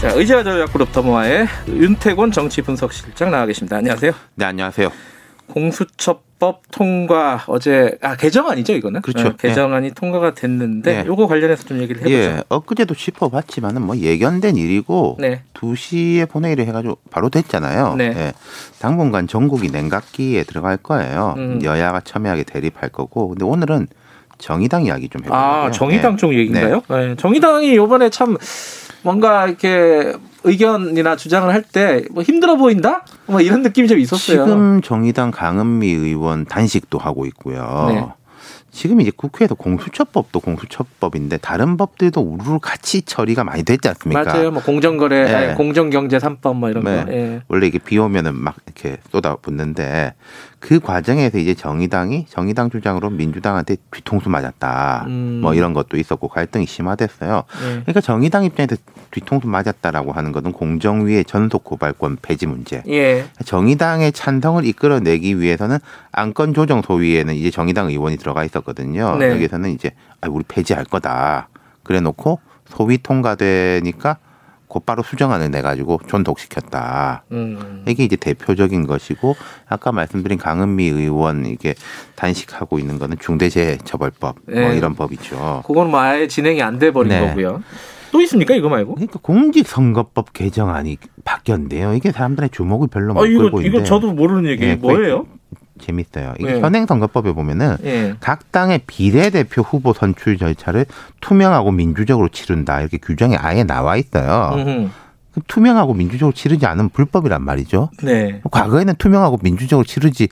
자, 의제와 전략그룹 더모아의 윤태곤 정치 분석실장 나와 계십니다. 안녕하세요. 네, 안녕하세요. 공수처법 통과 어제 아 개정안이죠 이거는 그렇죠. 네, 개정안이 통과가 됐는데 네. 요거 관련해서 좀 얘기를 해보죠. 예, 엊그제도 짚어봤지만은 뭐 예견된 일이고 네. 2시에 본회의를 해가지고 바로 됐잖아요. 네. 예, 당분간 전국이 냉각기에 들어갈 거예요. 음. 여야가 첨예하게 대립할 거고. 근데 오늘은 정의당 이야기 좀 해볼게요. 아 정의당 예. 쪽 얘기인가요? 네, 정의당이 요번에 참 뭔가 이렇게 의견이나 주장을 할 때 뭐 힘들어 보인다? 뭐 이런 느낌이 좀 있었어요. 지금 정의당 강은미 의원 단식도 하고 있고요. 네. 지금 이제 국회에서 공수처법도 공수처법인데 다른 법들도 우르르 같이 처리가 많이 됐지 않습니까? 맞아요. 뭐 공정거래, 네. 아니, 공정경제 3법 뭐 이런 네. 거. 예. 원래 이게 비 오면은 막 이렇게 쏟아붓는데 그 과정에서 이제 정의당이 정의당 주장으로 민주당한테 뒤통수 맞았다. 음. 뭐 이런 것도 있었고 갈등이 심화됐어요. 예. 그러니까 정의당 입장에서 뒤통수 맞았다라고 하는 것은 공정위의 전속 고발권 폐지 문제. 예. 정의당의 찬성을 이끌어내기 위해서는 안건 조정 소위에는 이제 정의당 의원이 들어가 있었거든요. 네. 여기서는 이제 아, 우리 폐지할 거다. 그래놓고 소위 통과되니까 곧바로 수정안을 내가지고 존독시켰다. 음. 이게 이제 대표적인 것이고 아까 말씀드린 강은미 의원 이게 단식하고 있는 거는 중대재해처벌법 네. 뭐 이런 법이죠. 그건 뭐 아예 진행이 안 돼 버린 네. 거고요. 또 있습니까 이거 말고? 그러니까 공직선거법 개정안이 바뀌었는데요. 이게 사람들의 주목을 별로 못 아 이거 끌고 있는데 이거 저도 모르는 얘기 예, 뭐예요? 재밌어요. 이게 네. 현행 선거법에 보면은 예. 각 당의 비례대표 후보 선출 절차를 투명하고 민주적으로 치른다 이렇게 규정이 아예 나와 있어요. 음흠. 그 투명하고 민주적으로 치르지 않으면 불법이란 말이죠. 네. 과거에는 투명하고 민주적으로 치르지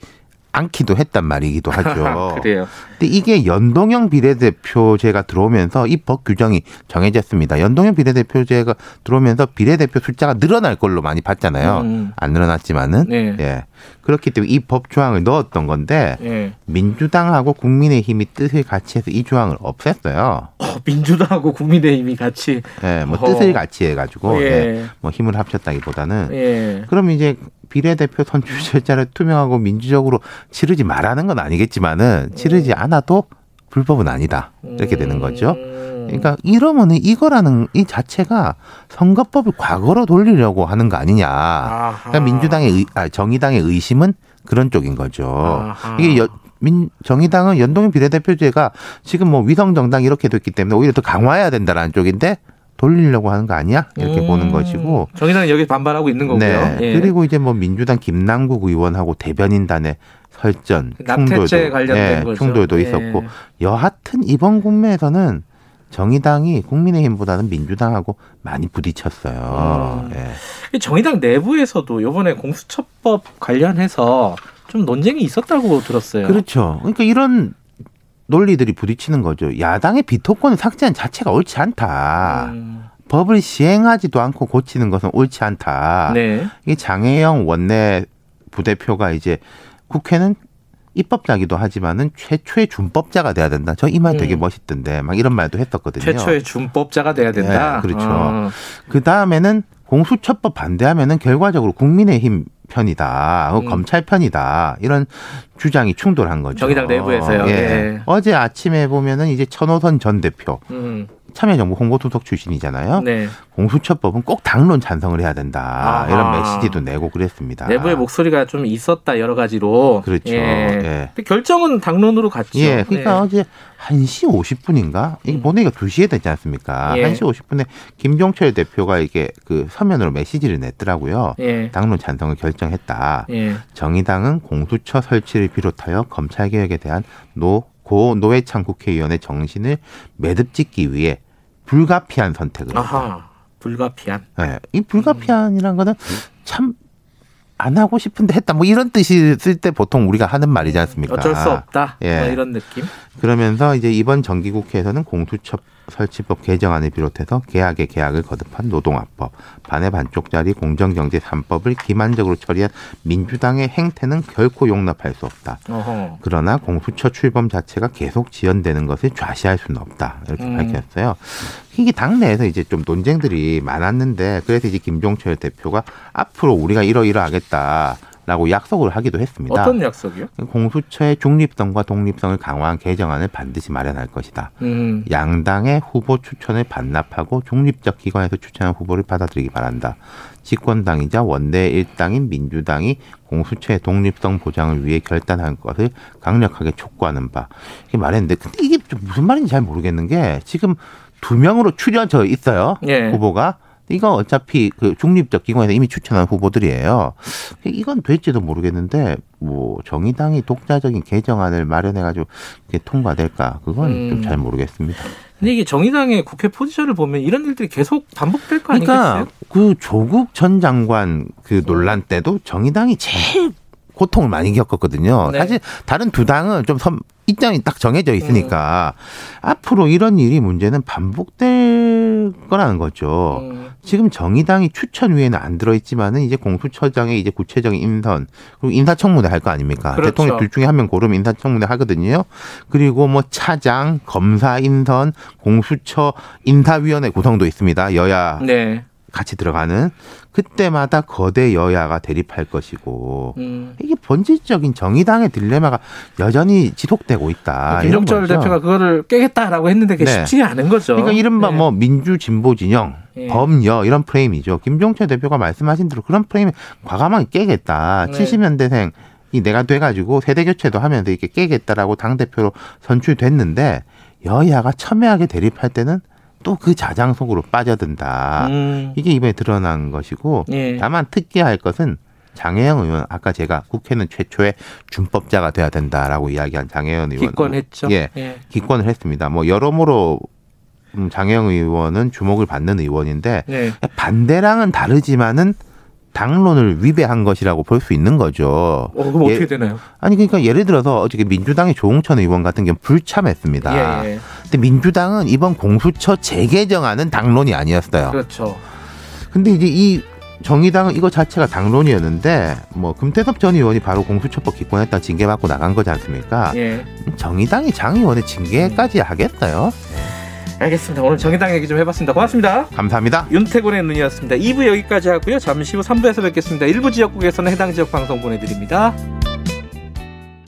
않기도 했단 말이기도 하죠. 그래요. 근데 이게 연동형 비례대표제가 들어오면서 이 법 규정이 정해졌습니다. 연동형 비례대표제가 들어오면서 비례대표 숫자가 늘어날 걸로 많이 봤잖아요. 음. 안 늘어났지만은 네. 예 그렇기 때문에 이 법 조항을 넣었던 건데 예. 민주당하고 국민의힘이 뜻을 같이 해서 이 조항을 없앴어요. 어, 민주당하고 국민의힘이 같이 예, 뭐 어허. 뜻을 같이 해가지고 예. 예, 뭐 힘을 합쳤다기보다는 예. 그럼 이제 비례대표 선출 절차를 투명하고 민주적으로 치르지 말라는 건 아니겠지만은 치르지 않아도 불법은 아니다 이렇게 되는 거죠. 음. 그러니까 이러면은 이거라는 이 자체가 선거법을 과거로 돌리려고 하는 거 아니냐. 그러니까 민주당의 의, 아, 정의당의 의심은 그런 쪽인 거죠. 아하. 이게 여, 민, 정의당은 연동형 비례대표제가 지금 뭐 위성 정당 이렇게 됐기 때문에 오히려 더 강화해야 된다라는 쪽인데 돌리려고 하는 거 아니야? 이렇게 음. 보는 것이고. 정의당은 여기 반발하고 있는 거고요. 네. 예. 그리고 이제 뭐 민주당 김남국 의원하고 대변인단의 설전, 충돌도, 관련된 예, 거죠. 충돌도 예. 있었고 여하튼 이번 국면에서는 정의당이 국민의힘보다는 민주당하고 많이 부딪혔어요. 음. 예. 이 정의당 내부에서도 이번에 공수처법 관련해서 좀 논쟁이 있었다고 들었어요. 그렇죠. 그러니까 이런 논리들이 부딪히는 거죠. 야당의 비토권을 삭제한 자체가 옳지 않다. 음, 법을 시행하지도 않고 고치는 것은 옳지 않다. 네. 이 장혜영 원내 부대표가 이제 국회는 입법자기도 하지만은 최초의 준법자가 돼야 된다. 저 이 말 되게 음. 멋있던데 막 이런 말도 했었거든요. 최초의 준법자가 돼야 된다. 네, 그렇죠. 어. 그 다음에는 공수처법 반대하면은 결과적으로 국민의힘 편이다, 어, 음. 검찰 편이다 이런 주장이 충돌한 거죠. 정의당 내부에서요. 예. 예. 어제 아침에 보면은 이제 천호선 전 대표 음, 참여정부 홍보수석 출신이잖아요. 네. 공수처법은 꼭 당론 찬성을 해야 된다 아하. 이런 메시지도 내고 그랬습니다. 내부의 목소리가 좀 있었다 여러 가지로. 그렇죠. 예. 예. 근데 결정은 당론으로 갔죠. 예, 그러니까 네. 어제 1시 50분인가? 이게 음. 본회의가 2시에 되지 않습니까? 예. 1시 50분에 김종철 대표가 이게 그 서면으로 메시지를 냈더라고요. 예. 당론 찬성을 결정했다. 예. 정의당은 공수처 설치를 비롯하여 검찰 개혁에 대한 노, 고 노회찬 국회의원의 정신을 매듭 짓기 위해 불가피한 선택을. 아하. 불가피한. 예, 이 불가피한이란 거는 참 안 하고 싶은데 했다. 뭐 이런 뜻이 쓸 때 보통 우리가 하는 말이지 않습니까? 어쩔 수 없다. 예. 뭐 이런 느낌. 그러면서 이제 이번 정기국회에서는 설치법 개정안을 비롯해서 개악에 개악을 거듭한 노동악법, 반의 반쪽짜리 공정경제 3법을 기만적으로 처리한 민주당의 행태는 결코 용납할 수 없다. 어허. 그러나 공수처 출범 자체가 계속 지연되는 것을 좌시할 수는 없다. 이렇게 음. 밝혔어요. 이게 당내에서 이제 좀 논쟁들이 많았는데 그래서 이제 김종철 대표가 앞으로 우리가 이러이러하겠다 라고 약속을 하기도 했습니다. 어떤 약속이요? 공수처의 중립성과 독립성을 강화한 개정안을 반드시 마련할 것이다. 음. 양당의 후보 추천을 반납하고 중립적 기관에서 추천한 후보를 받아들이기 바란다. 집권당이자 원내 일당인 민주당이 공수처의 독립성 보장을 위해 결단한 것을 강력하게 촉구하는 바. 이게 말했는데, 근데 이게 좀 무슨 말인지 잘 모르겠는 게 지금 두 명으로 추려져 있어요. 예. 후보가. 이거 어차피 그 중립적 기관에서 이미 추천한 후보들이에요. 이건 될지도 모르겠는데 뭐 정의당이 독자적인 개정안을 마련해가지고 이게 통과될까 그건 음. 좀잘 모르겠습니다. 근데 이게 정의당의 국회 포지션을 보면 이런 일들이 계속 반복될 거 그러니까 아니겠어요? 그 조국 전 장관 그 논란 때도 정의당이 제일 고통을 많이 겪었거든요. 네. 사실 다른 두 당은 좀 선, 입장이 딱 정해져 있으니까 앞으로 이런 일이 문제는 반복될 거라는 거죠. 음. 지금 정의당이 추천위에는 안 들어있지만은 이제 공수처장의 이제 구체적인 인선 그리고 인사청문회 할 거 아닙니까? 그렇죠. 대통령 둘 중에 한 명 고르면 인사청문회 하거든요. 그리고 뭐 차장, 검사 인선, 공수처 인사위원회 구성도 있습니다. 여야 네. 같이 들어가는 그때마다 거대 여야가 대립할 것이고 음. 이게 본질적인 정의당의 딜레마가 여전히 지속되고 있다. 이런 김종철. 대표가 그거를 깨겠다라고 했는데 그게 네. 쉽지 않은 거죠. 그러니까 이른바 네. 뭐 민주 진보 진영 예. 범여 이런 프레임이죠. 김종철 대표가 말씀하신 대로 그런 프레임을 과감하게 깨겠다. 네. 70년대생 이 내가 돼가지고 세대 교체도 하면서 이렇게 깨겠다라고 당 대표로 선출됐는데 여야가 첨예하게 대립할 때는 또 그 자장 속으로 빠져든다. 음. 이게 이번에 드러난 것이고 예. 다만 특기할 것은 장혜영 의원 아까 제가 국회는 최초의 준법자가 돼야 된다라고 이야기한 장혜영 의원 기권했죠. 예. 예. 기권을 했습니다. 뭐 여러모로 음, 장혜영 의원은 주목을 받는 의원인데 네. 반대랑은 다르지만은 당론을 위배한 것이라고 볼 수 있는 거죠. 어, 그럼 예. 어떻게 되나요? 아니 그러니까 예를 들어서 어저께 민주당의 조홍천 의원 같은 경우 불참했습니다. 예, 예. 근데 민주당은 이번 공수처 재개정안은 당론이 아니었어요. 그렇죠. 근데 이제 이 정의당은 이거 자체가 당론이었는데 뭐 금태섭 전 의원이 바로 공수처법 기권했다 징계받고 나간 거지 않습니까? 예. 정의당이 장 의원의 징계까지 하겠어요? 알겠습니다. 오늘 정의당 얘기 좀 해봤습니다. 고맙습니다. 감사합니다. 윤태곤의 눈이었습니다. 2부 여기까지 하고요. 잠시 후 3부에서 뵙겠습니다. 일부 지역국에서는 해당 지역 방송 보내드립니다.